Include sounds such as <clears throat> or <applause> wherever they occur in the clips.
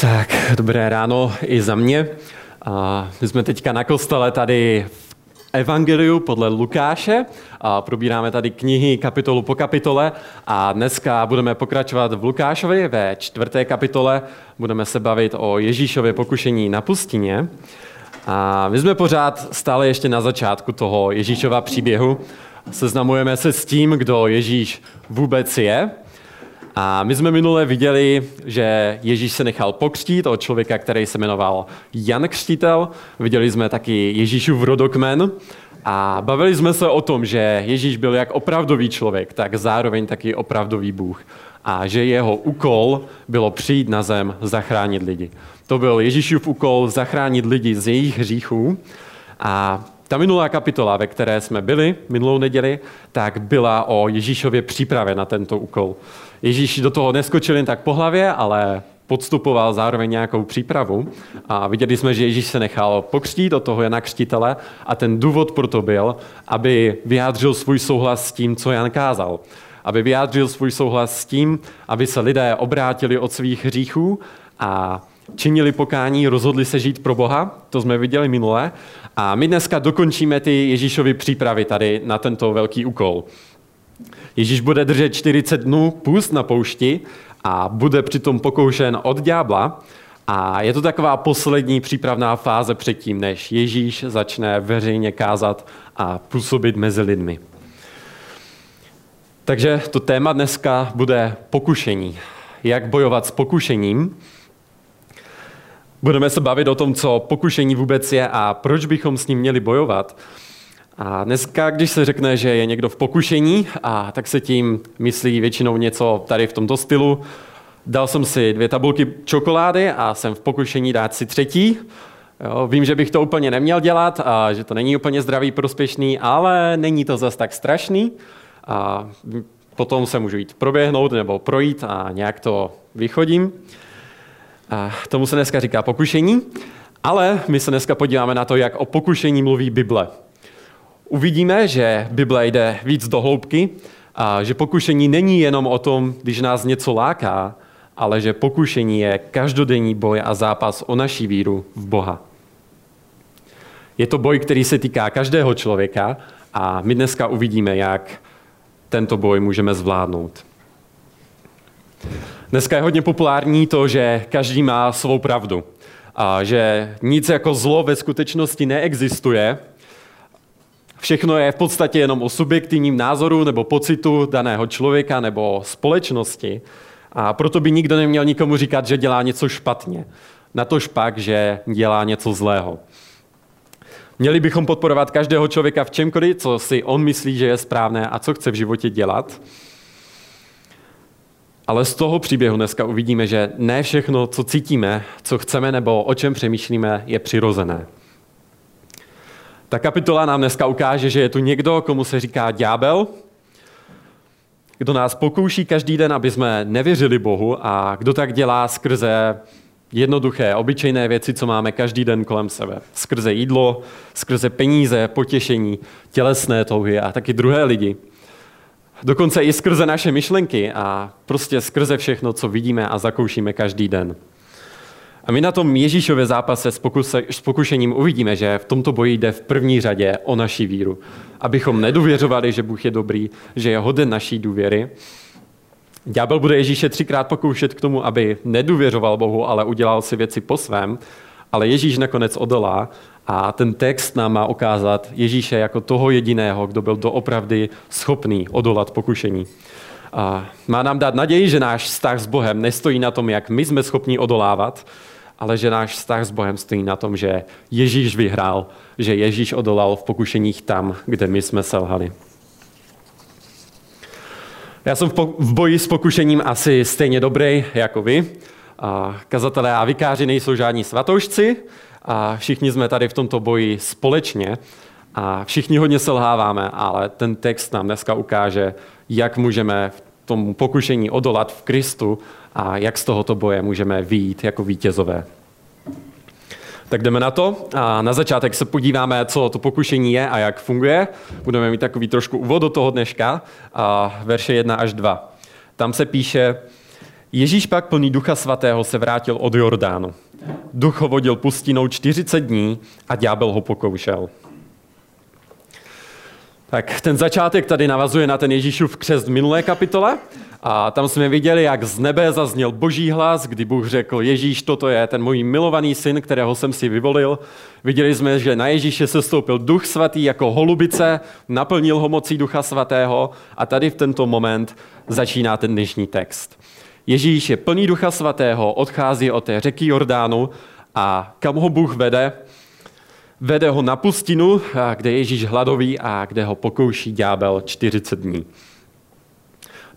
Tak, dobré ráno i za mě. A my jsme teďka na kostele tady v Evangeliu podle Lukáše a probíráme tady knihy kapitolu po kapitole a dneska budeme pokračovat v Lukášovi ve čtvrté kapitole. Budeme se bavit o Ježíšově pokušení na pustině. A my jsme pořád stále ještě na začátku toho Ježíšova příběhu. Seznamujeme se s tím, kdo Ježíš vůbec je. A my jsme minule viděli, že Ježíš se nechal pokřtít od člověka, který se jmenoval Jan Křtitel. Viděli jsme taky Ježíšův rodokmen. A bavili jsme se o tom, že Ježíš byl jak opravdový člověk, tak zároveň taky opravdový Bůh. A že jeho úkol bylo přijít na zem, zachránit lidi. To byl Ježíšův úkol zachránit lidi z jejich hříchů. A ta minulá kapitola, ve které jsme byli minulou neděli, tak byla o Ježíšově přípravě na tento úkol. Ježíš do toho neskočil jen tak po hlavě, ale podstupoval zároveň nějakou přípravu. A viděli jsme, že Ježíš se nechal pokřtít do toho Jana Křtitele a ten důvod pro to byl, aby vyjádřil svůj souhlas s tím, co Jan kázal. Aby vyjádřil svůj souhlas s tím, aby se lidé obrátili od svých hříchů a činili pokání, rozhodli se žít pro Boha, to jsme viděli minule. A my dneska dokončíme ty Ježíšovy přípravy tady na tento velký úkol. Ježíš bude držet 40 dnů půst na poušti a bude přitom pokoušen od ďábla. A je to taková poslední přípravná fáze předtím, než Ježíš začne veřejně kázat a působit mezi lidmi. Takže to téma dneska bude pokušení. Jak bojovat s pokušením. Budeme se bavit o tom, co pokušení vůbec je a proč bychom s ním měli bojovat. A dneska, když se řekne, že je někdo v pokušení, a tak se tím myslí většinou něco tady v tomto stylu. Dal jsem si dvě tabulky čokolády a jsem v pokušení dát si třetí. Jo, vím, že bych to úplně neměl dělat a že to není úplně zdravý, prospěšný, ale není to zas tak strašný. A potom se můžu jít proběhnout nebo projít a nějak to vychodím. A tomu se dneska říká pokušení. Ale my se dneska podíváme na to, jak o pokušení mluví Bible. Uvidíme, že Bible jde víc do hloubky a že pokušení není jenom o tom, když nás něco láká, ale že pokušení je každodenní boj a zápas o naší víru v Boha. Je to boj, který se týká každého člověka a my dneska uvidíme, jak tento boj můžeme zvládnout. Dneska je hodně populární to, že každý má svou pravdu a že nic jako zlo ve skutečnosti neexistuje Všechno je v podstatě jenom o subjektivním názoru nebo pocitu daného člověka nebo společnosti. A proto by nikdo neměl nikomu říkat, že dělá něco špatně. Na to špak, že dělá něco zlého. Měli bychom podporovat každého člověka v čemkoliv, co si on myslí, že je správné a co chce v životě dělat. Ale z toho příběhu dneska uvidíme, že ne všechno, co cítíme, co chceme nebo o čem přemýšlíme, je přirozené. Ta kapitola nám dneska ukáže, že je tu někdo, komu se říká ďábel, kdo nás pokouší každý den, aby jsme nevěřili Bohu a kdo tak dělá skrze jednoduché, obyčejné věci, co máme každý den kolem sebe. Skrze jídlo, skrze peníze, potěšení, tělesné touhy a taky druhé lidi. Dokonce i skrze naše myšlenky a prostě skrze všechno, co vidíme a zakoušíme každý den. A my na tom Ježíšově zápase s, pokuse, s pokušením uvidíme, že v tomto boji jde v první řadě o naši víru. Abychom nedověřovali, že Bůh je dobrý, že je hoden naší důvěry. Ďábel bude Ježíše třikrát pokoušet k tomu, aby nedůvěřoval Bohu, ale udělal si věci po svém. Ale Ježíš nakonec odolá a ten text nám má ukázat Ježíše jako toho jediného, kdo byl doopravdy schopný odolat pokušení. A má nám dát naději, že náš vztah s Bohem nestojí na tom, jak my jsme schopni odolávat, ale že náš vztah s Bohem stojí na tom, že Ježíš vyhrál, že Ježíš odolal v pokušeních tam, kde my jsme selhali. Já jsem v boji s pokušením asi stejně dobrý jako vy. Kazatelé a vikáři nejsou žádní svatoušci a všichni jsme tady v tomto boji společně a všichni hodně selháváme, ale ten text nám dneska ukáže, jak můžeme v tomu pokušení odolat v Kristu a jak z tohoto boje můžeme výjít jako vítězové. Tak jdeme na to a na začátek se podíváme, co to pokušení je a jak funguje. Budeme mít takový trošku úvod do toho dneška, a verše 1 až 2. Tam se píše, Ježíš pak plný ducha svatého se vrátil od Jordánu. Duch ho vodil pustinou 40 dní a ďábel ho pokoušel. Tak ten začátek tady navazuje na ten Ježíšův křest minulé kapitole. A tam jsme viděli, jak z nebe zazněl boží hlas, kdy Bůh řekl, Ježíš, toto je ten můj milovaný syn, kterého jsem si vyvolil. Viděli jsme, že na Ježíše se stoupil duch svatý jako holubice, naplnil ho mocí ducha svatého a tady v tento moment začíná ten dnešní text. Ježíš je plný ducha svatého, odchází od té řeky Jordánu a kam ho Bůh vede? Vede ho na pustinu, kde Ježíš hladový a kde ho pokouší ďábel 40 dní.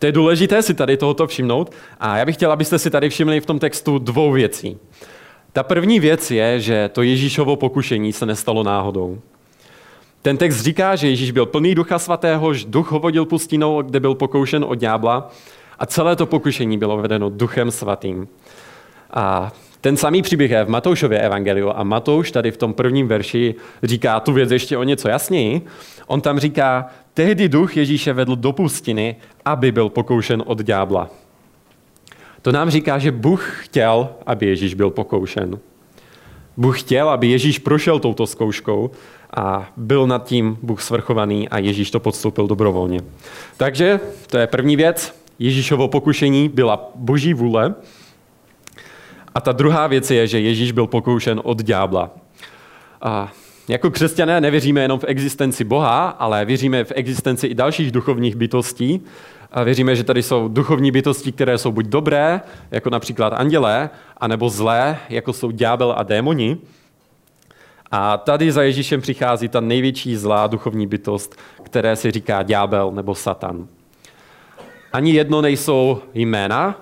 To je důležité si tady tohoto všimnout a já bych chtěl, abyste si tady všimli v tom textu dvou věcí. Ta první věc je, že to Ježíšovo pokušení se nestalo náhodou. Ten text říká, že Ježíš byl plný ducha svatého, že duch ho vodil pustinou, kde byl pokoušen od ďábla a celé to pokušení bylo vedeno duchem svatým. A ten samý příběh je v Matoušově evangeliu a Matouš tady v tom prvním verši říká tu věc ještě o něco jasněji. On tam říká, tehdy duch Ježíše vedl do pustiny, aby byl pokoušen od ďábla. To nám říká, že Bůh chtěl, aby Ježíš byl pokoušen. Bůh chtěl, aby Ježíš prošel touto zkouškou a byl nad tím Bůh svrchovaný a Ježíš to podstoupil dobrovolně. Takže to je první věc. Ježíšovo pokušení byla boží vůle. A ta druhá věc je, že Ježíš byl pokoušen od ďábla. A jako křesťané nevěříme jenom v existenci Boha, ale věříme v existenci i dalších duchovních bytostí. A věříme, že tady jsou duchovní bytosti, které jsou buď dobré, jako například andělé, anebo zlé, jako jsou ďábel a démoni. A tady za Ježíšem přichází ta největší zlá duchovní bytost, které se říká ďábel nebo satan. Ani jedno nejsou jména,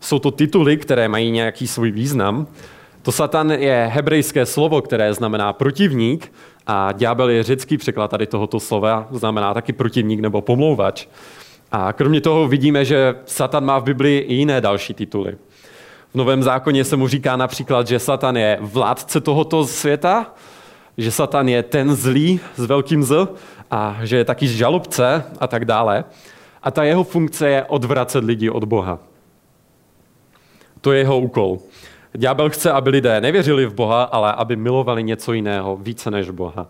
jsou to tituly, které mají nějaký svůj význam. To satan je hebrejské slovo, které znamená protivník a ďábel je řecký překlad tady tohoto slova, znamená taky protivník nebo pomlouvač. A kromě toho vidíme, že Satan má v Biblii i jiné další tituly. V Novém zákoně se mu říká například, že Satan je vládce tohoto světa, že Satan je ten zlý s velkým Z a že je taky žalobce a tak dále. A ta jeho funkce je odvracet lidi od Boha. To je jeho úkol. Ďábel chce, aby lidé nevěřili v Boha, ale aby milovali něco jiného více než Boha.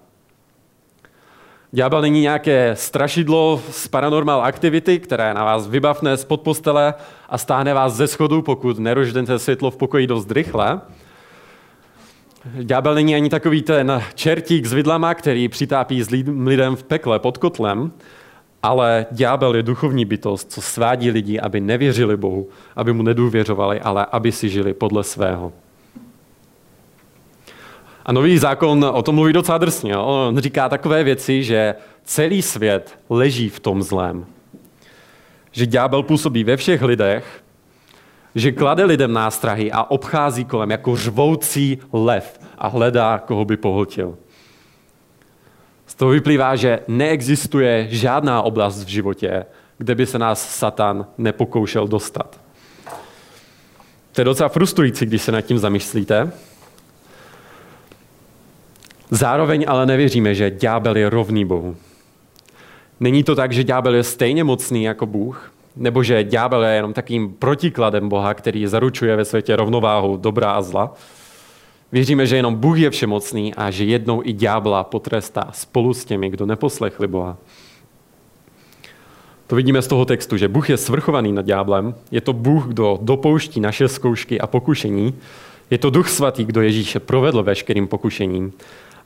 Ďábel není nějaké strašidlo z paranormal aktivity, které na vás vybavne z postele a stáhne vás ze schodu, pokud neroždete světlo v pokoji dost rychle. Ďábel není ani takový ten čertík s vidlama, který přitápí s lidem v pekle pod kotlem, ale ďábel je duchovní bytost, co svádí lidi, aby nevěřili Bohu, aby mu nedůvěřovali, ale aby si žili podle svého. A nový zákon o tom mluví docela drsně. On říká takové věci, že celý svět leží v tom zlém. Že ďábel působí ve všech lidech, že klade lidem nástrahy a obchází kolem jako řvoucí lev a hledá, koho by pohltil. Z toho vyplývá, že neexistuje žádná oblast v životě, kde by se nás Satan nepokoušel dostat. To je docela frustrující, když se nad tím zamyslíte, Zároveň ale nevěříme, že ďábel je rovný Bohu. Není to tak, že ďábel je stejně mocný jako Bůh, nebo že ďábel je jenom takým protikladem Boha, který zaručuje ve světě rovnováhu dobrá a zla. Věříme, že jenom Bůh je všemocný a že jednou i ďábla potrestá spolu s těmi, kdo neposlechli Boha. To vidíme z toho textu, že Bůh je svrchovaný nad ďáblem, je to Bůh, kdo dopouští naše zkoušky a pokušení, je to Duch Svatý, kdo Ježíše provedl veškerým pokušením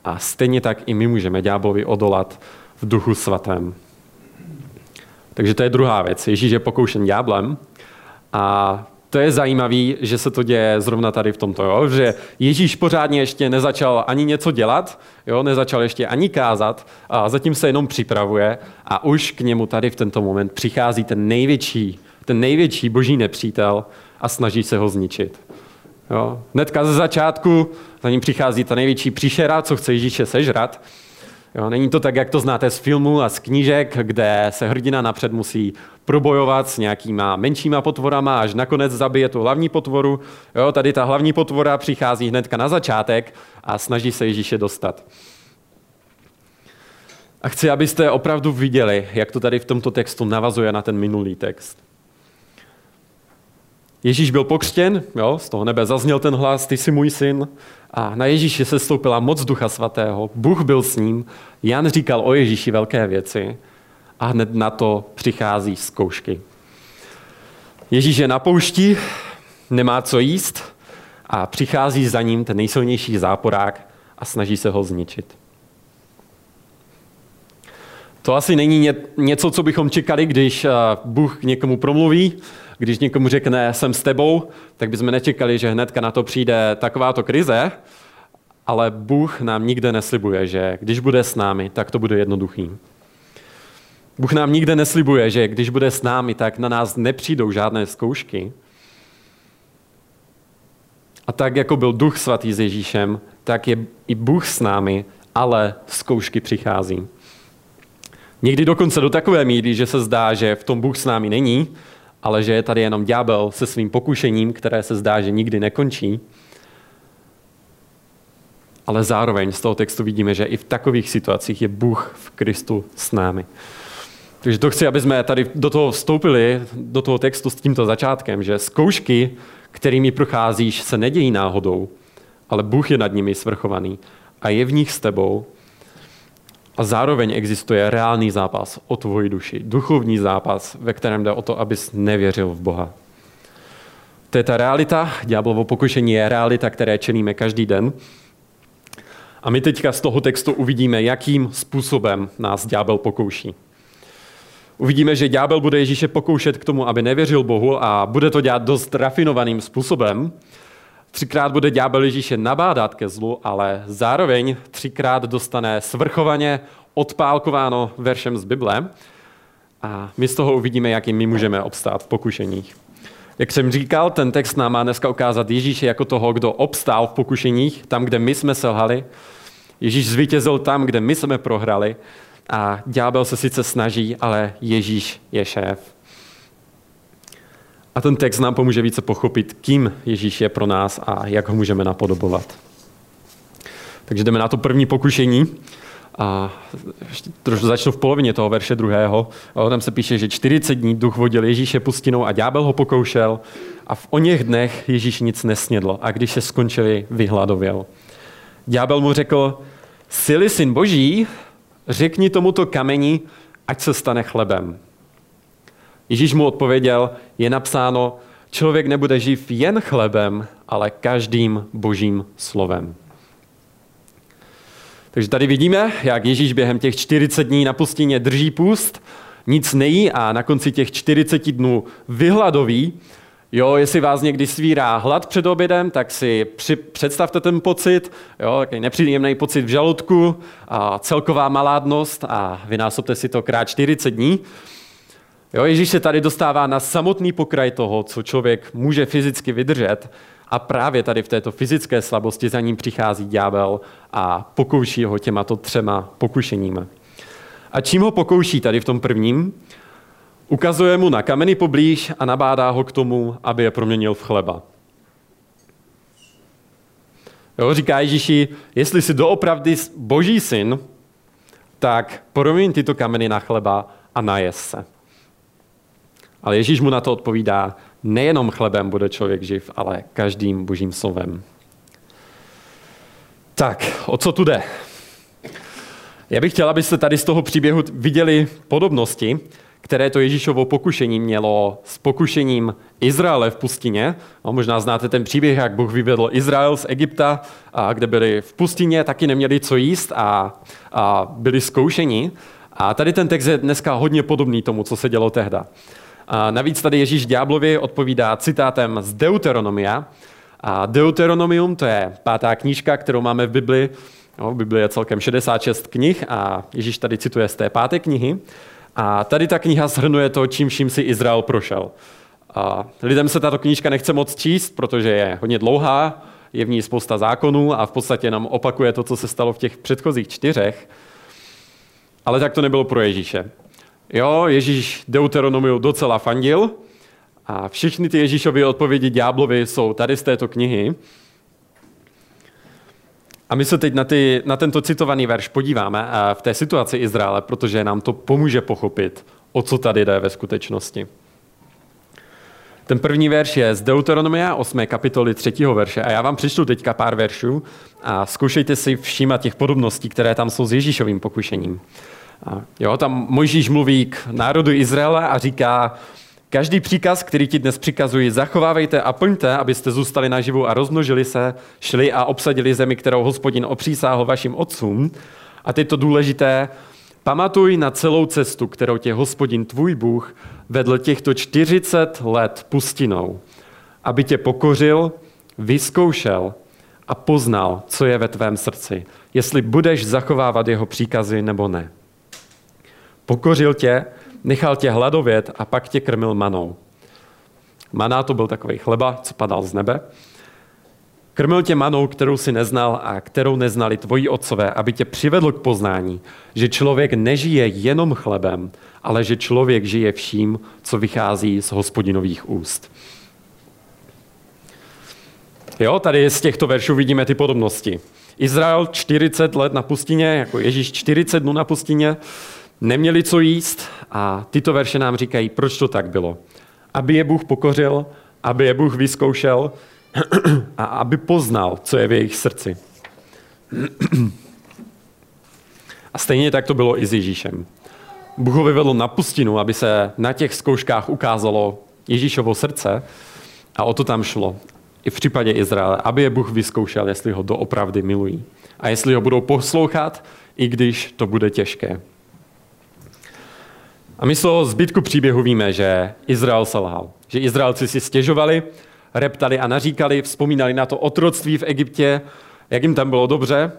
a stejně tak i my můžeme ďáblovi odolat v duchu svatém. Takže to je druhá věc. Ježíš je pokoušen ďáblem a to je zajímavé, že se to děje zrovna tady v tomto, jo? že Ježíš pořádně ještě nezačal ani něco dělat, jo? nezačal ještě ani kázat, a zatím se jenom připravuje a už k němu tady v tento moment přichází ten největší, ten největší boží nepřítel a snaží se ho zničit. Jo? Hnedka ze začátku za ním přichází ta největší příšera, co chce Ježíše sežrat. Jo, není to tak, jak to znáte z filmu a z knížek, kde se hrdina napřed musí probojovat s nějakýma menšíma potvorama, až nakonec zabije tu hlavní potvoru. Jo, tady ta hlavní potvora přichází hnedka na začátek a snaží se Ježíše dostat. A chci, abyste opravdu viděli, jak to tady v tomto textu navazuje na ten minulý text. Ježíš byl pokřtěn, jo, z toho nebe zazněl ten hlas, ty jsi můj syn. A na Ježíši se stoupila moc Ducha Svatého, Bůh byl s ním, Jan říkal o Ježíši velké věci a hned na to přichází zkoušky. Ježíš je na poušti, nemá co jíst a přichází za ním ten nejsilnější záporák a snaží se ho zničit. To asi není něco, co bychom čekali, když eh, Bůh k někomu promluví, když někomu řekne, jsem s tebou, tak bychom nečekali, že hnedka na to přijde takováto krize, ale Bůh nám nikde neslibuje, že když bude s námi, tak to bude jednoduchý. Bůh nám nikde neslibuje, že když bude s námi, tak na nás nepřijdou žádné zkoušky. A tak, jako byl Duch Svatý s Ježíšem, tak je i Bůh s námi, ale zkoušky přichází. Někdy dokonce do takové míry, že se zdá, že v tom Bůh s námi není, ale že je tady jenom ďábel se svým pokušením, které se zdá, že nikdy nekončí. Ale zároveň z toho textu vidíme, že i v takových situacích je Bůh v Kristu s námi. Takže to chci, aby jsme tady do toho vstoupili, do toho textu s tímto začátkem, že zkoušky, kterými procházíš, se nedějí náhodou, ale Bůh je nad nimi svrchovaný a je v nich s tebou a zároveň existuje reálný zápas o tvoji duši, duchovní zápas, ve kterém jde o to, abys nevěřil v Boha. To je ta realita, ďáblovo pokušení je realita, které čelíme každý den. A my teďka z toho textu uvidíme, jakým způsobem nás ďábel pokouší. Uvidíme, že ďábel bude Ježíše pokoušet k tomu, aby nevěřil Bohu a bude to dělat dost rafinovaným způsobem. Třikrát bude ďábel Ježíše nabádat ke zlu, ale zároveň třikrát dostane svrchovaně odpálkováno veršem z Bible. A my z toho uvidíme, jak my můžeme obstát v pokušeních. Jak jsem říkal, ten text nám má dneska ukázat Ježíše jako toho, kdo obstál v pokušeních, tam, kde my jsme selhali. Ježíš zvítězil tam, kde my jsme prohrali. A ďábel se sice snaží, ale Ježíš je šéf. A ten text nám pomůže více pochopit, kým Ježíš je pro nás a jak ho můžeme napodobovat. Takže jdeme na to první pokušení. A trošku začnu v polovině toho verše druhého. Tam se píše, že 40 dní duch vodil Ježíše pustinou a ďábel ho pokoušel a v o něch dnech Ježíš nic nesnědl a když se skončili, vyhladověl. Ďábel mu řekl, sily syn boží, řekni tomuto kameni, ať se stane chlebem. Ježíš mu odpověděl, je napsáno, člověk nebude živ jen chlebem, ale každým božím slovem. Takže tady vidíme, jak Ježíš během těch 40 dní na pustině drží půst, nic nejí a na konci těch 40 dnů vyhladoví. Jo, jestli vás někdy svírá hlad před obědem, tak si při, představte ten pocit, jo, takový nepříjemný pocit v žaludku a celková maládnost a vynásobte si to krát 40 dní. Jo, Ježíš se tady dostává na samotný pokraj toho, co člověk může fyzicky vydržet a právě tady v této fyzické slabosti za ním přichází ďábel a pokouší ho těmato třema pokušeními. A čím ho pokouší tady v tom prvním? Ukazuje mu na kameny poblíž a nabádá ho k tomu, aby je proměnil v chleba. Jo, říká Ježíši, jestli jsi doopravdy boží syn, tak proměň tyto kameny na chleba a najes se. Ale Ježíš mu na to odpovídá, nejenom chlebem bude člověk živ, ale každým božím slovem. Tak, o co tu jde? Já bych chtěl, abyste tady z toho příběhu viděli podobnosti, které to Ježíšovo pokušení mělo s pokušením Izraele v pustině. No, možná znáte ten příběh, jak Bůh vyvedl Izrael z Egypta, a kde byli v pustině, taky neměli co jíst a, a byli zkoušeni. A tady ten text je dneska hodně podobný tomu, co se dělo tehda. A navíc tady Ježíš Ďáblovi odpovídá citátem z Deuteronomia. A Deuteronomium to je pátá knížka, kterou máme v Bibli. No, v Bibli je celkem 66 knih a Ježíš tady cituje z té páté knihy. A tady ta kniha shrnuje to, čím vším si Izrael prošel. A lidem se tato knížka nechce moc číst, protože je hodně dlouhá, je v ní spousta zákonů a v podstatě nám opakuje to, co se stalo v těch předchozích čtyřech. Ale tak to nebylo pro Ježíše. Jo, Ježíš Deuteronomiu docela fandil a všechny ty Ježíšovy odpovědi ďáblovi jsou tady z této knihy. A my se teď na, ty, na tento citovaný verš podíváme v té situaci Izraele, protože nám to pomůže pochopit, o co tady jde ve skutečnosti. Ten první verš je z Deuteronomia 8. kapitoly 3. verše a já vám přečtu teďka pár veršů a zkoušejte si všímat těch podobností, které tam jsou s Ježíšovým pokušením. Jo, tam Mojžíš mluví k národu Izraele a říká, každý příkaz, který ti dnes přikazuji, zachovávejte a plňte, abyste zůstali naživu a rozmnožili se, šli a obsadili zemi, kterou hospodin opřísáhl vašim otcům. A teď to důležité, pamatuj na celou cestu, kterou tě hospodin tvůj Bůh vedl těchto 40 let pustinou, aby tě pokořil, vyzkoušel a poznal, co je ve tvém srdci, jestli budeš zachovávat jeho příkazy nebo ne. Pokořil tě, nechal tě hladovět a pak tě krmil manou. Maná to byl takový chleba, co padal z nebe. Krmil tě manou, kterou si neznal a kterou neznali tvoji otcové, aby tě přivedl k poznání, že člověk nežije jenom chlebem, ale že člověk žije vším, co vychází z hospodinových úst. Jo, tady z těchto veršů vidíme ty podobnosti. Izrael 40 let na pustině, jako Ježíš 40 dnů na pustině, neměli co jíst a tyto verše nám říkají, proč to tak bylo. Aby je Bůh pokořil, aby je Bůh vyzkoušel <clears throat> a aby poznal, co je v jejich srdci. <clears throat> A stejně tak to bylo i s Ježíšem. Bůh ho vyvedl na pustinu, aby se na těch zkouškách ukázalo Ježíšovo srdce a o to tam šlo. I v případě Izraele, aby je Bůh vyzkoušel, jestli ho doopravdy milují. A jestli ho budou poslouchat, i když to bude těžké. A my z toho zbytku příběhu víme, že Izrael selhal. Že Izraelci si stěžovali, reptali a naříkali, vzpomínali na to otroctví v Egyptě, jak jim tam bylo dobře.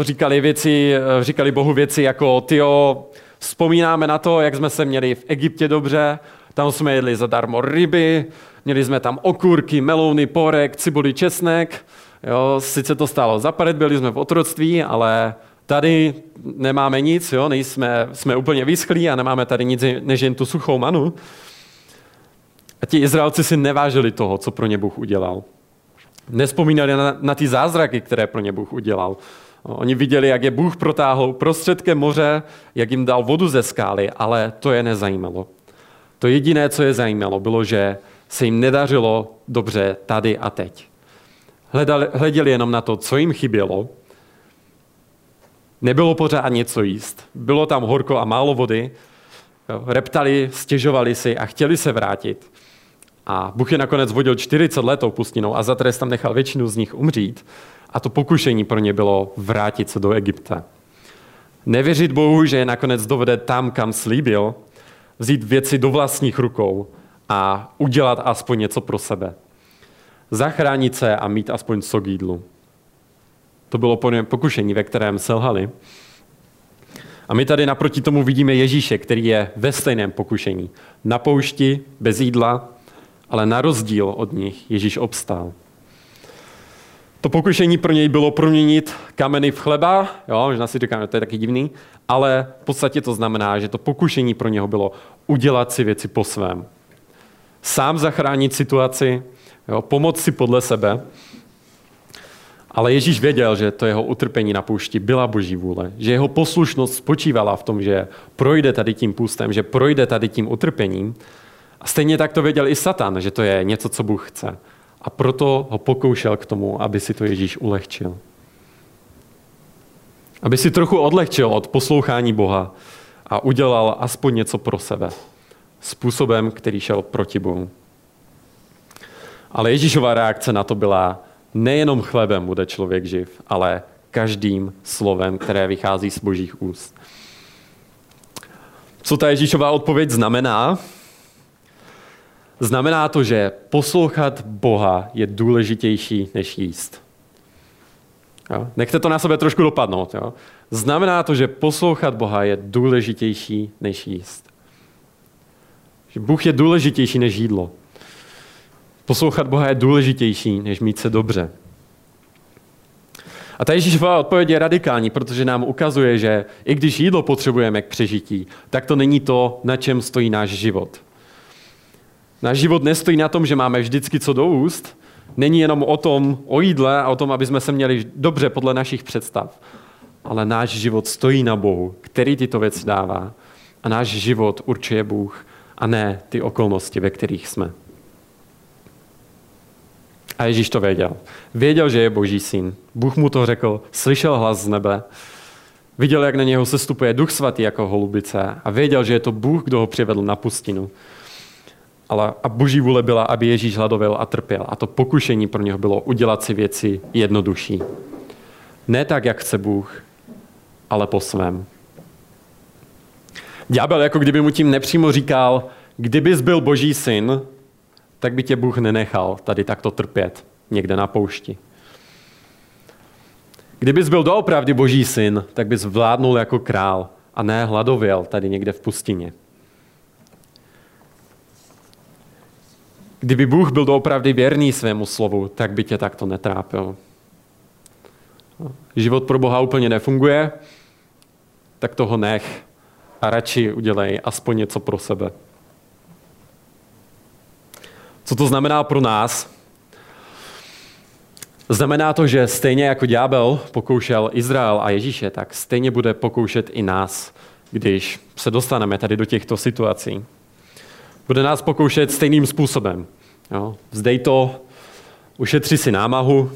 Říkali, věci, říkali Bohu věci jako, tyjo, vzpomínáme na to, jak jsme se měli v Egyptě dobře, tam jsme jedli zadarmo ryby, měli jsme tam okurky, melouny, porek, cibuli, česnek. Jo, sice to stálo za byli jsme v otroctví, ale Tady nemáme nic, jo, nejsme, jsme úplně vyschlí a nemáme tady nic než jen tu suchou manu. A ti Izraelci si nevážili toho, co pro ně Bůh udělal. Nespomínali na, na ty zázraky, které pro ně Bůh udělal. Oni viděli, jak je Bůh protáhl prostředkem moře, jak jim dal vodu ze skály, ale to je nezajímalo. To jediné, co je zajímalo, bylo, že se jim nedařilo dobře tady a teď. Hledali, hleděli jenom na to, co jim chybělo Nebylo pořád něco jíst. Bylo tam horko a málo vody. Reptali, stěžovali si a chtěli se vrátit. A Bůh je nakonec vodil 40 let tou pustinou a za trest tam nechal většinu z nich umřít. A to pokušení pro ně bylo vrátit se do Egypta. Nevěřit Bohu, že je nakonec dovede tam, kam slíbil, vzít věci do vlastních rukou a udělat aspoň něco pro sebe. Zachránit se a mít aspoň co k jídlu. To bylo pokušení, ve kterém selhali. A my tady naproti tomu vidíme Ježíše, který je ve stejném pokušení. Na poušti, bez jídla, ale na rozdíl od nich Ježíš obstál. To pokušení pro něj bylo proměnit kameny v chleba, jo, možná si říkáme, to je taky divný, ale v podstatě to znamená, že to pokušení pro něho bylo udělat si věci po svém. Sám zachránit situaci, jo, pomoct si podle sebe ale Ježíš věděl, že to jeho utrpení na poušti byla boží vůle, že jeho poslušnost spočívala v tom, že projde tady tím půstem, že projde tady tím utrpením. A stejně tak to věděl i Satan, že to je něco, co Bůh chce. A proto ho pokoušel k tomu, aby si to Ježíš ulehčil. Aby si trochu odlehčil od poslouchání Boha a udělal aspoň něco pro sebe. Způsobem, který šel proti Bohu. Ale Ježíšová reakce na to byla, nejenom chlebem bude člověk živ, ale každým slovem, které vychází z božích úst. Co ta Ježíšová odpověď znamená? Znamená to, že poslouchat Boha je důležitější než jíst. Jo? Nechte to na sebe trošku dopadnout. Jo? Znamená to, že poslouchat Boha je důležitější než jíst. Že Bůh je důležitější než jídlo. Poslouchat Boha je důležitější, než mít se dobře. A ta Ježíšová odpověď je radikální, protože nám ukazuje, že i když jídlo potřebujeme k přežití, tak to není to, na čem stojí náš život. Náš život nestojí na tom, že máme vždycky co do úst, není jenom o tom, o jídle a o tom, aby jsme se měli dobře podle našich představ. Ale náš život stojí na Bohu, který tyto věci dává. A náš život určuje Bůh a ne ty okolnosti, ve kterých jsme. A Ježíš to věděl. Věděl, že je boží syn. Bůh mu to řekl, slyšel hlas z nebe. Viděl, jak na něho sestupuje duch svatý jako holubice a věděl, že je to Bůh, kdo ho přivedl na pustinu. Ale a boží vůle byla, aby Ježíš hladověl a trpěl. A to pokušení pro něho bylo udělat si věci jednodušší. Ne tak, jak chce Bůh, ale po svém. Ďábel jako kdyby mu tím nepřímo říkal, kdybys byl boží syn, tak by tě Bůh nenechal tady takto trpět někde na poušti. Kdybys byl doopravdy boží syn, tak bys vládnul jako král a ne hladověl tady někde v pustině. Kdyby Bůh byl doopravdy věrný svému slovu, tak by tě takto netrápil. Život pro Boha úplně nefunguje, tak toho nech a radši udělej aspoň něco pro sebe. Co to znamená pro nás? Znamená to, že stejně jako ďábel pokoušel Izrael a Ježíše, tak stejně bude pokoušet i nás, když se dostaneme tady do těchto situací. Bude nás pokoušet stejným způsobem. Jo? Vzdej to, ušetři si námahu,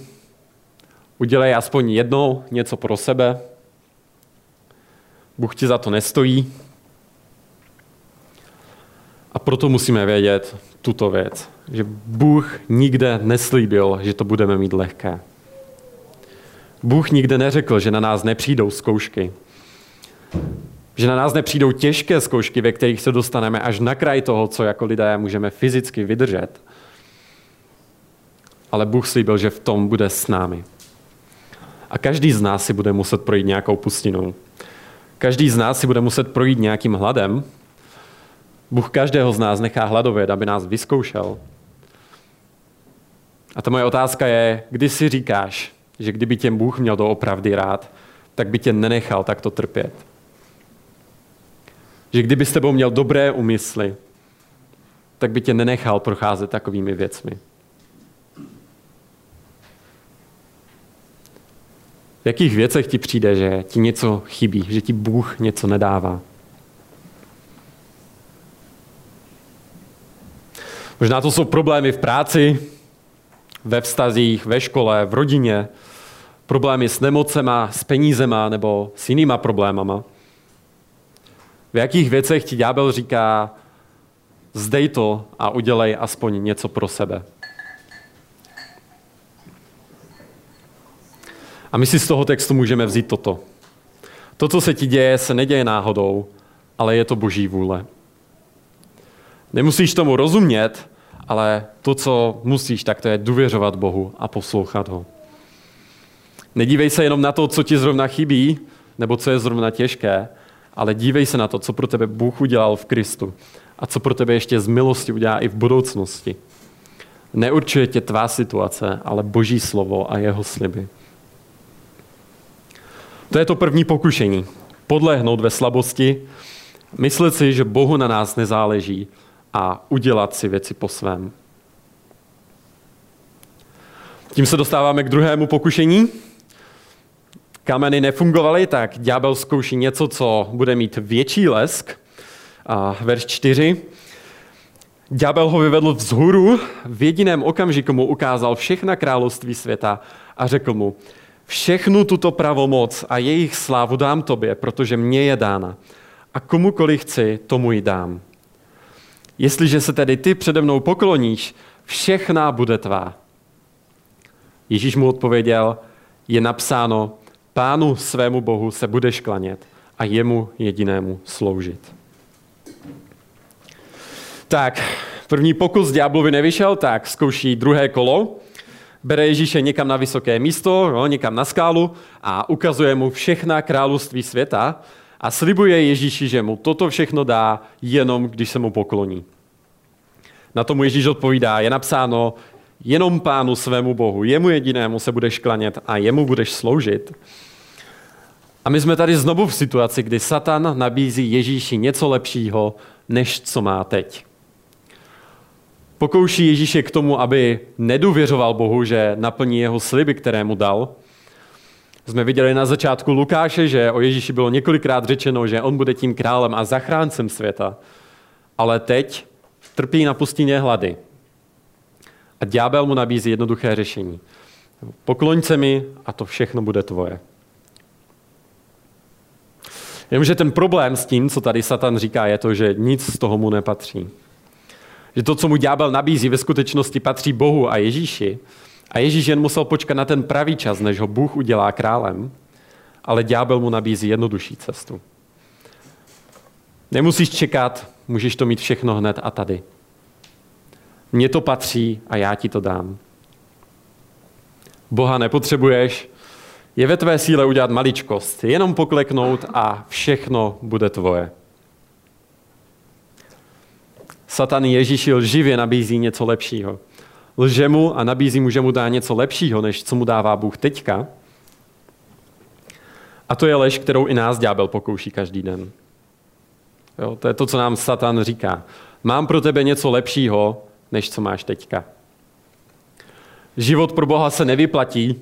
udělej aspoň jednou něco pro sebe. Bůh ti za to nestojí. A proto musíme vědět tuto věc, že Bůh nikde neslíbil, že to budeme mít lehké. Bůh nikde neřekl, že na nás nepřijdou zkoušky. Že na nás nepřijdou těžké zkoušky, ve kterých se dostaneme až na kraj toho, co jako lidé můžeme fyzicky vydržet. Ale Bůh slíbil, že v tom bude s námi. A každý z nás si bude muset projít nějakou pustinou. Každý z nás si bude muset projít nějakým hladem, Bůh každého z nás nechá hladovět, aby nás vyzkoušel. A ta moje otázka je, kdy si říkáš, že kdyby tě Bůh měl doopravdy rád, tak by tě nenechal takto trpět. Že kdyby s tebou měl dobré úmysly, tak by tě nenechal procházet takovými věcmi. V jakých věcech ti přijde, že ti něco chybí, že ti Bůh něco nedává? Možná to jsou problémy v práci, ve vztazích, ve škole, v rodině, problémy s nemocema, s penízema nebo s jinýma problémama. V jakých věcech ti ďábel říká, zdej to a udělej aspoň něco pro sebe. A my si z toho textu můžeme vzít toto. To, co se ti děje, se neděje náhodou, ale je to boží vůle. Nemusíš tomu rozumět, ale to, co musíš, tak to je důvěřovat Bohu a poslouchat ho. Nedívej se jenom na to, co ti zrovna chybí, nebo co je zrovna těžké, ale dívej se na to, co pro tebe Bůh udělal v Kristu a co pro tebe ještě z milosti udělá i v budoucnosti. Neurčuje tě tvá situace, ale Boží slovo a jeho sliby. To je to první pokušení. Podlehnout ve slabosti, myslet si, že Bohu na nás nezáleží a udělat si věci po svém. Tím se dostáváme k druhému pokušení. Kameny nefungovaly, tak ďábel zkouší něco, co bude mít větší lesk. A verš 4. Ďábel ho vyvedl vzhůru, v jediném okamžiku mu ukázal všechna království světa a řekl mu, všechnu tuto pravomoc a jejich slávu dám tobě, protože mě je dána. A komukoliv chci, tomu ji dám. Jestliže se tedy ty přede mnou pokloníš, všechná bude tvá. Ježíš mu odpověděl, je napsáno, pánu svému bohu se budeš klanět a jemu jedinému sloužit. Tak, první pokus ďáblovi nevyšel, tak zkouší druhé kolo. Bere Ježíše někam na vysoké místo, no, někam na skálu a ukazuje mu všechna království světa a slibuje Ježíši, že mu toto všechno dá, jenom když se mu pokloní. Na tomu Ježíš odpovídá, je napsáno, jenom pánu svému Bohu, jemu jedinému se budeš klanět a jemu budeš sloužit. A my jsme tady znovu v situaci, kdy Satan nabízí Ježíši něco lepšího, než co má teď. Pokouší Ježíše k tomu, aby nedůvěřoval Bohu, že naplní jeho sliby, které mu dal. Jsme viděli na začátku Lukáše, že o Ježíši bylo několikrát řečeno, že on bude tím králem a zachráncem světa. Ale teď trpí na pustině hlady. A ďábel mu nabízí jednoduché řešení. Pokloň se mi a to všechno bude tvoje. Jenomže ten problém s tím, co tady Satan říká, je to, že nic z toho mu nepatří. Že to, co mu ďábel nabízí, ve skutečnosti patří Bohu a Ježíši. A Ježíš jen musel počkat na ten pravý čas, než ho Bůh udělá králem, ale ďábel mu nabízí jednodušší cestu. Nemusíš čekat, můžeš to mít všechno hned a tady. Mně to patří a já ti to dám. Boha nepotřebuješ, je ve tvé síle udělat maličkost, jenom pokleknout a všechno bude tvoje. Satan Ježíši lživě nabízí něco lepšího. Lže mu a nabízí mu, že mu dá něco lepšího, než co mu dává Bůh teďka. A to je lež, kterou i nás ďábel pokouší každý den. Jo, to je to, co nám Satan říká. Mám pro tebe něco lepšího, než co máš teďka. Život pro Boha se nevyplatí.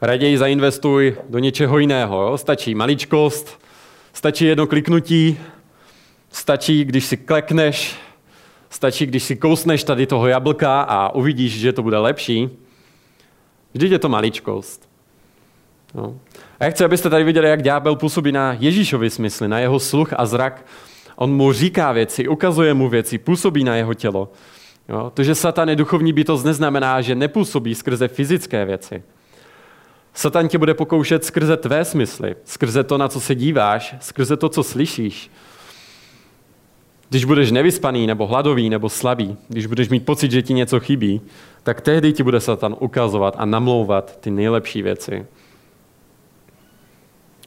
Raději zainvestuj do něčeho jiného. Jo? Stačí maličkost, stačí jedno kliknutí, stačí, když si klekneš, stačí, když si kousneš tady toho jablka a uvidíš, že to bude lepší. Vždyť je to maličkost. No. A já chci, abyste tady viděli, jak ďábel působí na Ježíšovi smysly, na jeho sluch a zrak. On mu říká věci, ukazuje mu věci, působí na jeho tělo. Jo? To, že Satan je duchovní bytost, neznamená, že nepůsobí skrze fyzické věci. Satan tě bude pokoušet skrze tvé smysly, skrze to, na co se díváš, skrze to, co slyšíš. Když budeš nevyspaný, nebo hladový, nebo slabý, když budeš mít pocit, že ti něco chybí, tak tehdy ti bude Satan ukazovat a namlouvat ty nejlepší věci.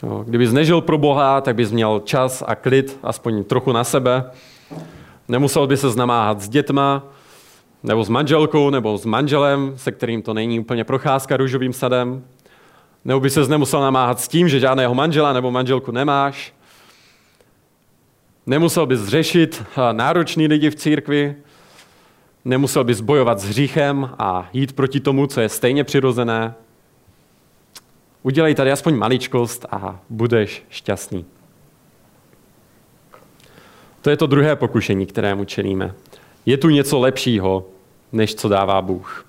Jo, kdybys nežil pro Boha, tak bys měl čas a klid, aspoň trochu na sebe. Nemusel by se znamáhat s dětma, nebo s manželkou, nebo s manželem, se kterým to není úplně procházka růžovým sadem. Nebo by se nemusel namáhat s tím, že žádného manžela nebo manželku nemáš. Nemusel bys řešit náročný lidi v církvi. Nemusel bys bojovat s hříchem a jít proti tomu, co je stejně přirozené. Udělej tady aspoň maličkost a budeš šťastný. To je to druhé pokušení, kterému čelíme. Je tu něco lepšího, než co dává Bůh.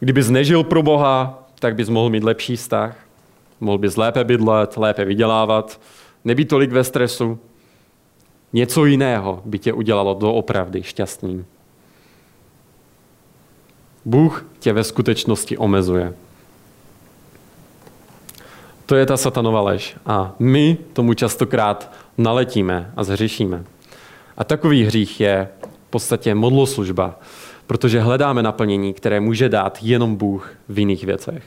Kdybys nežil pro Boha, tak bys mohl mít lepší vztah, mohl bys lépe bydlet, lépe vydělávat, nebýt tolik ve stresu. Něco jiného by tě udělalo doopravdy šťastným. Bůh tě ve skutečnosti omezuje. To je ta satanova lež. A my tomu častokrát naletíme a zhřešíme. A takový hřích je v podstatě modloslužba, protože hledáme naplnění, které může dát jenom Bůh v jiných věcech.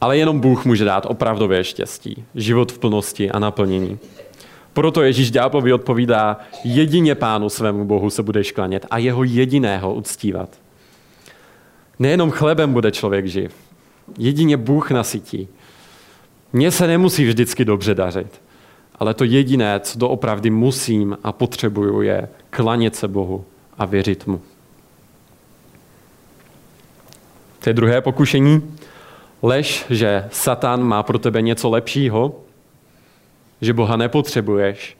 Ale jenom Bůh může dát opravdové štěstí, život v plnosti a naplnění. Proto Ježíš ďáblovi odpovídá, jedině pánu svému Bohu se budeš klanět a jeho jediného uctívat. Nejenom chlebem bude člověk živ, Jedině Bůh nasytí. Mně se nemusí vždycky dobře dařit, ale to jediné, co doopravdy musím a potřebuju, je klanět se Bohu a věřit mu. To je druhé pokušení. Lež, že Satan má pro tebe něco lepšího, že Boha nepotřebuješ,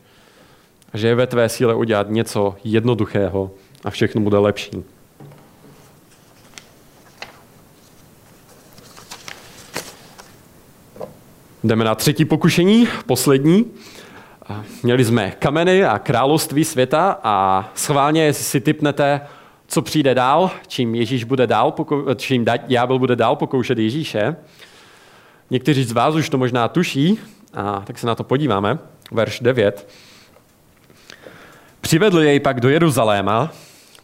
a že je ve tvé síle udělat něco jednoduchého a všechno bude lepší. Jdeme na třetí pokušení, poslední. Měli jsme kameny a království světa a schválně, jestli si typnete, co přijde dál, čím Ježíš bude dál, čím ďábel bude dál pokoušet Ježíše. Někteří z vás už to možná tuší, a tak se na to podíváme. Verš 9. Přivedl jej pak do Jeruzaléma,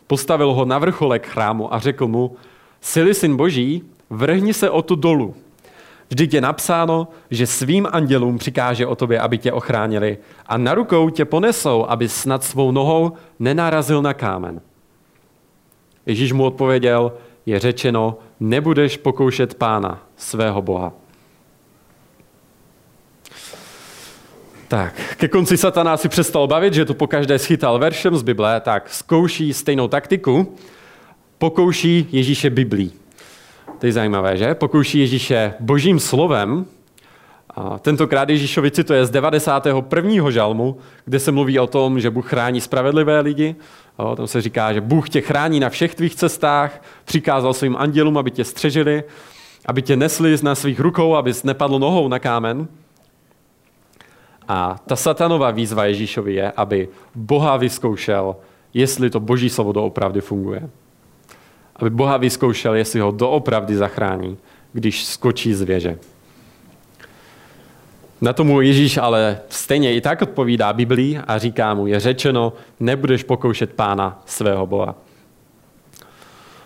postavil ho na vrcholek chrámu a řekl mu, sily syn boží, vrhni se o tu dolu, Vždyť je napsáno, že svým andělům přikáže o tobě, aby tě ochránili a na rukou tě ponesou, aby snad svou nohou nenarazil na kámen. Ježíš mu odpověděl, je řečeno, nebudeš pokoušet pána, svého Boha. Tak, ke konci satana si přestal bavit, že to pokaždé schytal veršem z Bible, tak zkouší stejnou taktiku, pokouší Ježíše Biblí. To je zajímavé, že? Pokouší Ježíše božím slovem A tentokrát Ježíšovi cituje z 91. žalmu, kde se mluví o tom, že Bůh chrání spravedlivé lidi. O, tam se říká, že Bůh tě chrání na všech tvých cestách, přikázal svým andělům, aby tě střežili, aby tě nesli na svých rukou, abys nepadl nohou na kámen. A ta satanová výzva Ježíšovi je, aby Boha vyzkoušel, jestli to boží slovo doopravdy funguje. Aby Boha vyzkoušel, jestli ho doopravdy zachrání, když skočí z věže. Na tomu Ježíš ale stejně i tak odpovídá Biblii a říká mu, je řečeno, nebudeš pokoušet pána svého Boha.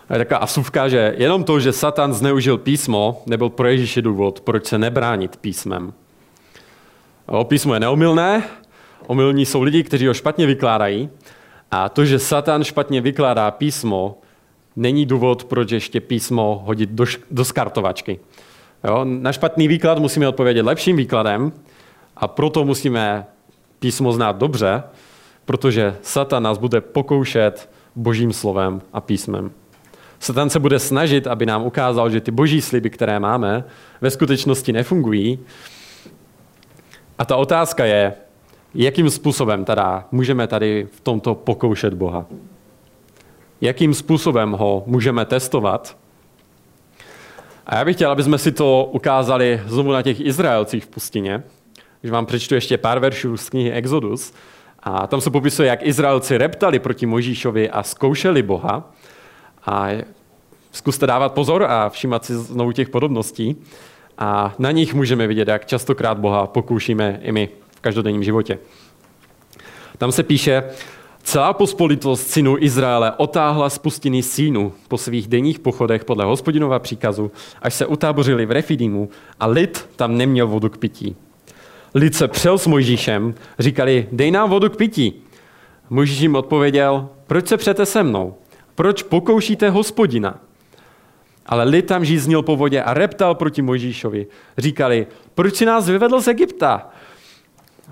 A je taková asuvka, že jenom to, že Satan zneužil písmo, nebyl pro Ježíše důvod, proč se nebránit písmem. Písmo je neomylné, omylní jsou lidi, kteří ho špatně vykládají a to, že Satan špatně vykládá písmo, není důvod, proč ještě písmo hodit do, do skartovačky. Jo? Na špatný výklad musíme odpovědět lepším výkladem a proto musíme písmo znát dobře, protože Satan nás bude pokoušet božím slovem a písmem. Satan se bude snažit, aby nám ukázal, že ty boží sliby, které máme, ve skutečnosti nefungují. A ta otázka je, jakým způsobem teda můžeme tady v tomto pokoušet Boha. Jakým způsobem ho můžeme testovat, a já bych chtěl, aby jsme si to ukázali znovu na těch Izraelcích v pustině. Když vám přečtu ještě pár veršů z knihy Exodus. A tam se popisuje, jak Izraelci reptali proti Možíšovi a zkoušeli Boha. A zkuste dávat pozor a všímat si znovu těch podobností. A na nich můžeme vidět, jak častokrát Boha pokoušíme i my v každodenním životě. Tam se píše, Celá pospolitost synů Izraele otáhla z pustiny sínu po svých denních pochodech podle hospodinova příkazu, až se utábořili v Refidimu a lid tam neměl vodu k pití. Lid se přel s Mojžíšem, říkali, dej nám vodu k pití. Mojžíš jim odpověděl, proč se přete se mnou? Proč pokoušíte hospodina? Ale lid tam žíznil po vodě a reptal proti Mojžíšovi. Říkali, proč si nás vyvedl z Egypta?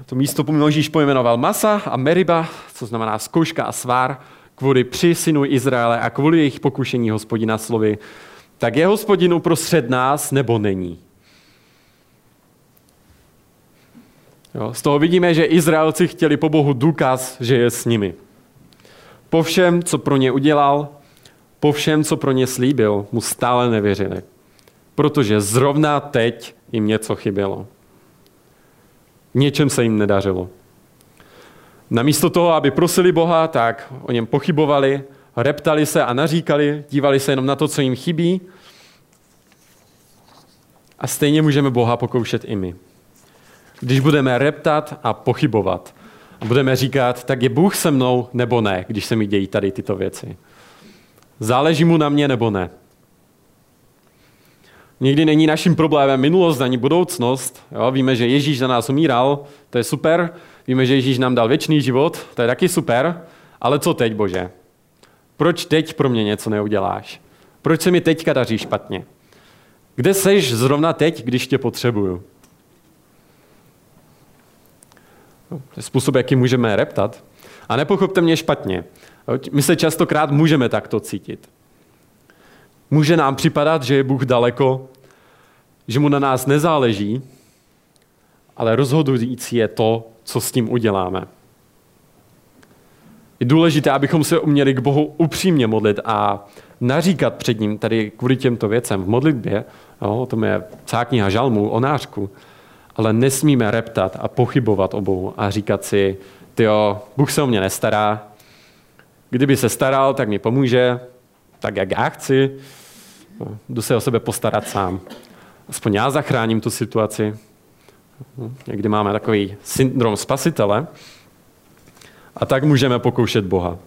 To místo Mojžíš pojmenoval Masa a Meriba, co znamená zkouška a svár, kvůli při synu Izraele a kvůli jejich pokušení hospodina slovy. Tak je hospodin uprostřed nás nebo není? Jo, z toho vidíme, že Izraelci chtěli po Bohu důkaz, že je s nimi. Po všem, co pro ně udělal, po všem, co pro ně slíbil, mu stále nevěřili. Protože zrovna teď jim něco chybělo něčem se jim nedařilo. Namísto toho, aby prosili Boha, tak o něm pochybovali, reptali se a naříkali, dívali se jenom na to, co jim chybí. A stejně můžeme Boha pokoušet i my. Když budeme reptat a pochybovat, budeme říkat, tak je Bůh se mnou nebo ne, když se mi dějí tady tyto věci. Záleží mu na mě nebo ne. Někdy není naším problémem minulost ani budoucnost. Jo, víme, že Ježíš za nás umíral, to je super. Víme, že Ježíš nám dal věčný život, to je taky super. Ale co teď, Bože? Proč teď pro mě něco neuděláš? Proč se mi teďka daří špatně? Kde seš zrovna teď, když tě potřebuju? To je způsob, jaký můžeme reptat. A nepochopte mě špatně. My se častokrát můžeme takto cítit. Může nám připadat, že je Bůh daleko, že mu na nás nezáleží, ale rozhodující je to, co s tím uděláme. Je důležité, abychom se uměli k Bohu upřímně modlit a naříkat před ním tady kvůli těmto věcem v modlitbě, jo, o tom je celá kniha žalmu, o nářku, ale nesmíme reptat a pochybovat o Bohu a říkat si, jo, Bůh se o mě nestará, kdyby se staral, tak mi pomůže, tak jak já chci, jdu se o sebe postarat sám. Aspoň já zachráním tu situaci. Někdy máme takový syndrom spasitele. A tak můžeme pokoušet Boha.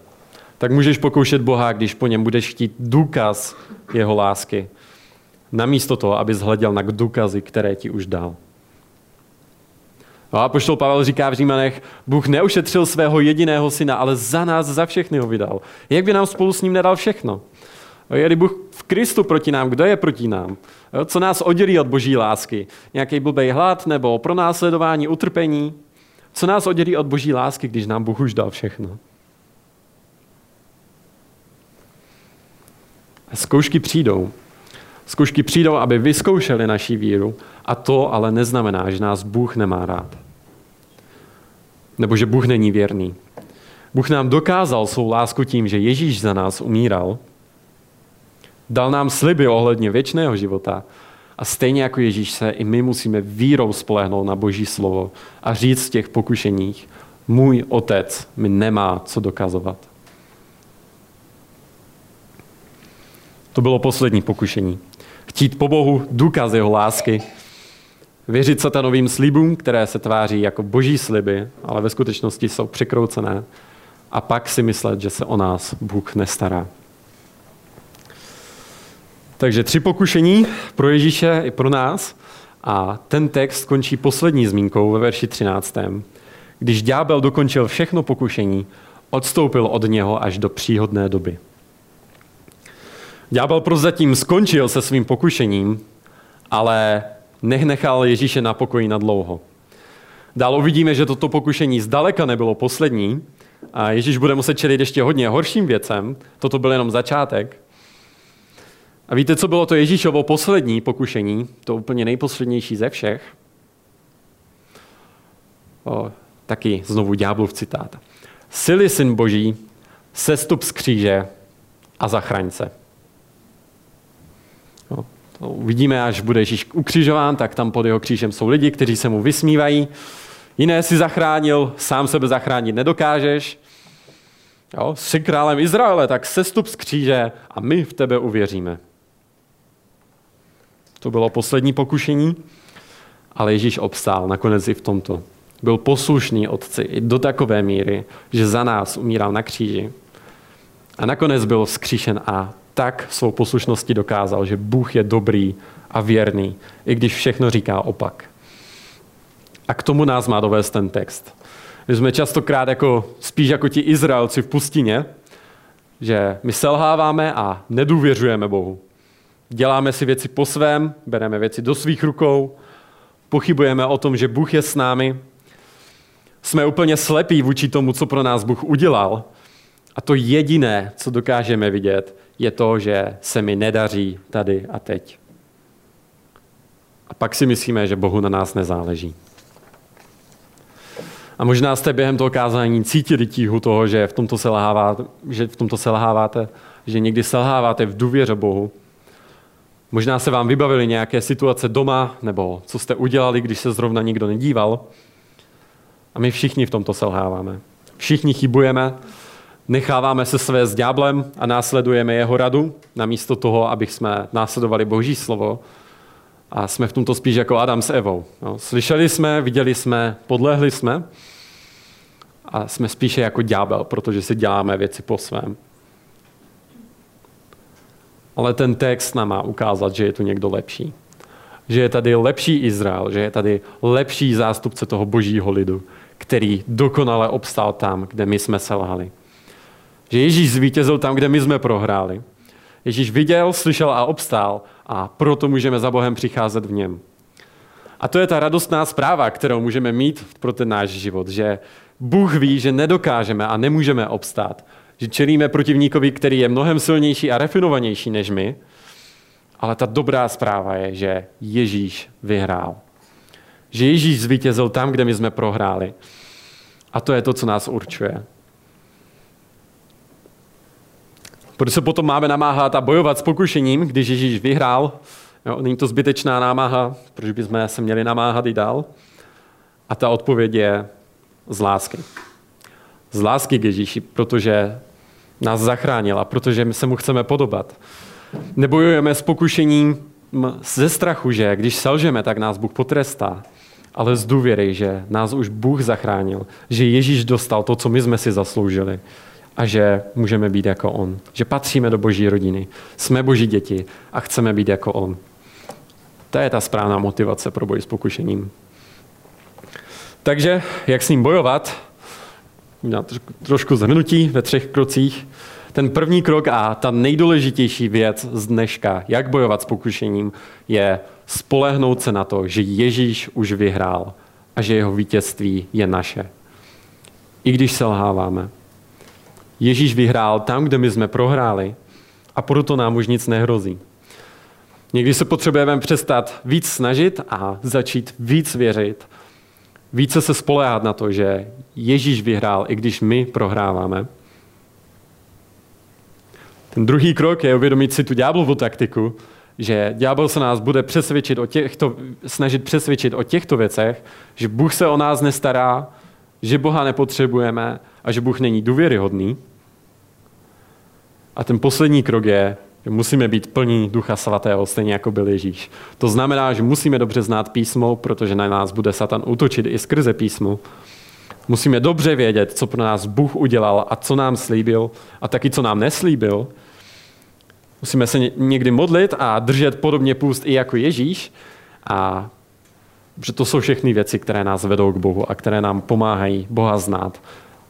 Tak můžeš pokoušet Boha, když po něm budeš chtít důkaz jeho lásky. Namísto toho, aby zhleděl na důkazy, které ti už dal. No a poštol Pavel říká v Římanech, Bůh neušetřil svého jediného syna, ale za nás, za všechny ho vydal. Jak by nám spolu s ním nedal všechno? Je Bůh v Kristu proti nám, kdo je proti nám? Co nás oddělí od boží lásky? Nějaký blbej hlad nebo pronásledování, utrpení? Co nás oddělí od boží lásky, když nám Bůh už dal všechno? Zkoušky přijdou. Zkoušky přijdou, aby vyzkoušeli naši víru a to ale neznamená, že nás Bůh nemá rád. Nebo že Bůh není věrný. Bůh nám dokázal svou lásku tím, že Ježíš za nás umíral, dal nám sliby ohledně věčného života a stejně jako Ježíš se i my musíme vírou spolehnout na Boží slovo a říct v těch pokušeních, můj otec mi nemá co dokazovat. To bylo poslední pokušení. Chtít po Bohu důkaz jeho lásky, věřit satanovým slibům, které se tváří jako boží sliby, ale ve skutečnosti jsou překroucené, a pak si myslet, že se o nás Bůh nestará. Takže tři pokušení pro Ježíše i pro nás. A ten text končí poslední zmínkou ve verši 13. Když ďábel dokončil všechno pokušení, odstoupil od něho až do příhodné doby. Ďábel prozatím skončil se svým pokušením, ale nechal Ježíše na pokoji na dlouho. Dál uvidíme, že toto pokušení zdaleka nebylo poslední a Ježíš bude muset čelit ještě hodně horším věcem. Toto byl jenom začátek. A víte, co bylo to Ježíšovo poslední pokušení? To úplně nejposlednější ze všech? O, taky znovu ďáblův citát. Sily syn boží, sestup z kříže a zachraň se. To uvidíme, až bude Ježíš ukřižován, tak tam pod jeho křížem jsou lidi, kteří se mu vysmívají. Jiné si zachránil, sám sebe zachránit nedokážeš. Jo, jsi králem Izraele, tak sestup z kříže a my v tebe uvěříme. To bylo poslední pokušení, ale Ježíš obstál nakonec i v tomto. Byl poslušný otci i do takové míry, že za nás umíral na kříži. A nakonec byl vzkříšen a tak svou poslušností dokázal, že Bůh je dobrý a věrný, i když všechno říká opak. A k tomu nás má dovést ten text. My jsme častokrát jako, spíš jako ti Izraelci v pustině, že my selháváme a nedůvěřujeme Bohu. Děláme si věci po svém, bereme věci do svých rukou, pochybujeme o tom, že Bůh je s námi, jsme úplně slepí vůči tomu, co pro nás Bůh udělal. A to jediné, co dokážeme vidět, je to, že se mi nedaří tady a teď. A pak si myslíme, že Bohu na nás nezáleží. A možná jste během toho kázání cítili tíhu toho, že v tomto selháváte, že, v tomto selháváte, že někdy selháváte v důvěře Bohu. Možná se vám vybavily nějaké situace doma, nebo co jste udělali, když se zrovna nikdo nedíval. A my všichni v tomto selháváme. Všichni chybujeme, necháváme se své s ďáblem a následujeme jeho radu, namísto toho, abych jsme následovali Boží slovo. A jsme v tomto spíš jako Adam s Evou. No, slyšeli jsme, viděli jsme, podlehli jsme a jsme spíše jako ďábel, protože si děláme věci po svém. Ale ten text nám má ukázat, že je tu někdo lepší. Že je tady lepší Izrael, že je tady lepší zástupce toho božího lidu, který dokonale obstál tam, kde my jsme selhali. Že Ježíš zvítězil tam, kde my jsme prohráli. Ježíš viděl, slyšel a obstál a proto můžeme za Bohem přicházet v něm. A to je ta radostná zpráva, kterou můžeme mít pro ten náš život, že Bůh ví, že nedokážeme a nemůžeme obstát, že čelíme protivníkovi, který je mnohem silnější a refinovanější než my, ale ta dobrá zpráva je, že Ježíš vyhrál. Že Ježíš zvítězil tam, kde my jsme prohráli. A to je to, co nás určuje. Proč se potom máme namáhat a bojovat s pokušením, když Ježíš vyhrál? Jo, není to zbytečná námaha, proč bychom se měli namáhat i dál? A ta odpověď je z lásky. Z lásky k Ježíši, protože nás zachránila, protože se mu chceme podobat. Nebojujeme s pokušením ze strachu, že když selžeme, tak nás Bůh potrestá, ale z důvěry, že nás už Bůh zachránil, že Ježíš dostal to, co my jsme si zasloužili a že můžeme být jako On. Že patříme do boží rodiny, jsme boží děti a chceme být jako On. To je ta správná motivace pro boj s pokušením. Takže, jak s ním bojovat? Měl trošku zhrnutí ve třech krocích. Ten první krok a ta nejdůležitější věc z dneška, jak bojovat s pokušením, je spolehnout se na to, že Ježíš už vyhrál a že jeho vítězství je naše. I když selháváme. Ježíš vyhrál tam, kde my jsme prohráli a proto nám už nic nehrozí. Někdy se potřebujeme přestat víc snažit a začít víc věřit. Více se spolehat na to, že Ježíš vyhrál, i když my prohráváme. Ten druhý krok je uvědomit si tu ďáblovu taktiku, že ďábel se nás bude přesvědčit o těchto, snažit přesvědčit o těchto věcech, že Bůh se o nás nestará, že Boha nepotřebujeme a že Bůh není důvěryhodný. A ten poslední krok je, že musíme být plní Ducha Svatého, stejně jako byl Ježíš. To znamená, že musíme dobře znát písmo, protože na nás bude Satan útočit i skrze písmo. Musíme dobře vědět, co pro nás Bůh udělal a co nám slíbil a taky, co nám neslíbil. Musíme se někdy modlit a držet podobně půst i jako Ježíš. A že to jsou všechny věci, které nás vedou k Bohu a které nám pomáhají Boha znát,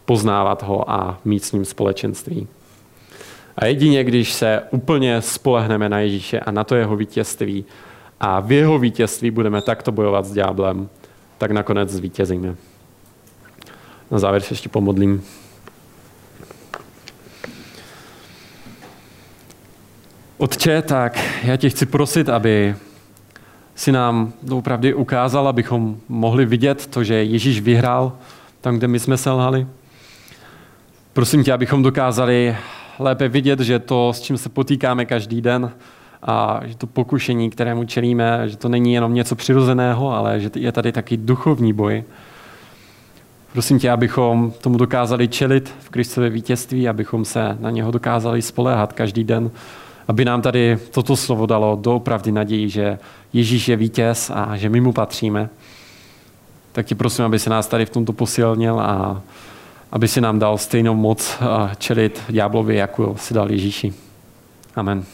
poznávat ho a mít s ním společenství. A jedině, když se úplně spolehneme na Ježíše a na to jeho vítězství a v jeho vítězství budeme takto bojovat s ďáblem, tak nakonec zvítězíme. Na závěr se ještě pomodlím. Otče, tak já tě chci prosit, aby si nám opravdu ukázal, abychom mohli vidět to, že Ježíš vyhrál tam, kde my jsme selhali. Prosím tě, abychom dokázali lépe vidět, že to, s čím se potýkáme každý den, a že to pokušení, kterému čelíme, že to není jenom něco přirozeného, ale že je tady taky duchovní boj. Prosím tě, abychom tomu dokázali čelit v Kristově vítězství, abychom se na něho dokázali spoléhat každý den, aby nám tady toto slovo dalo doopravdy naději, že Ježíš je vítěz a že my mu patříme. Tak ti prosím, aby se nás tady v tomto posilnil a aby si nám dal stejnou moc čelit ďáblovi, jako si dal Ježíši. Amen.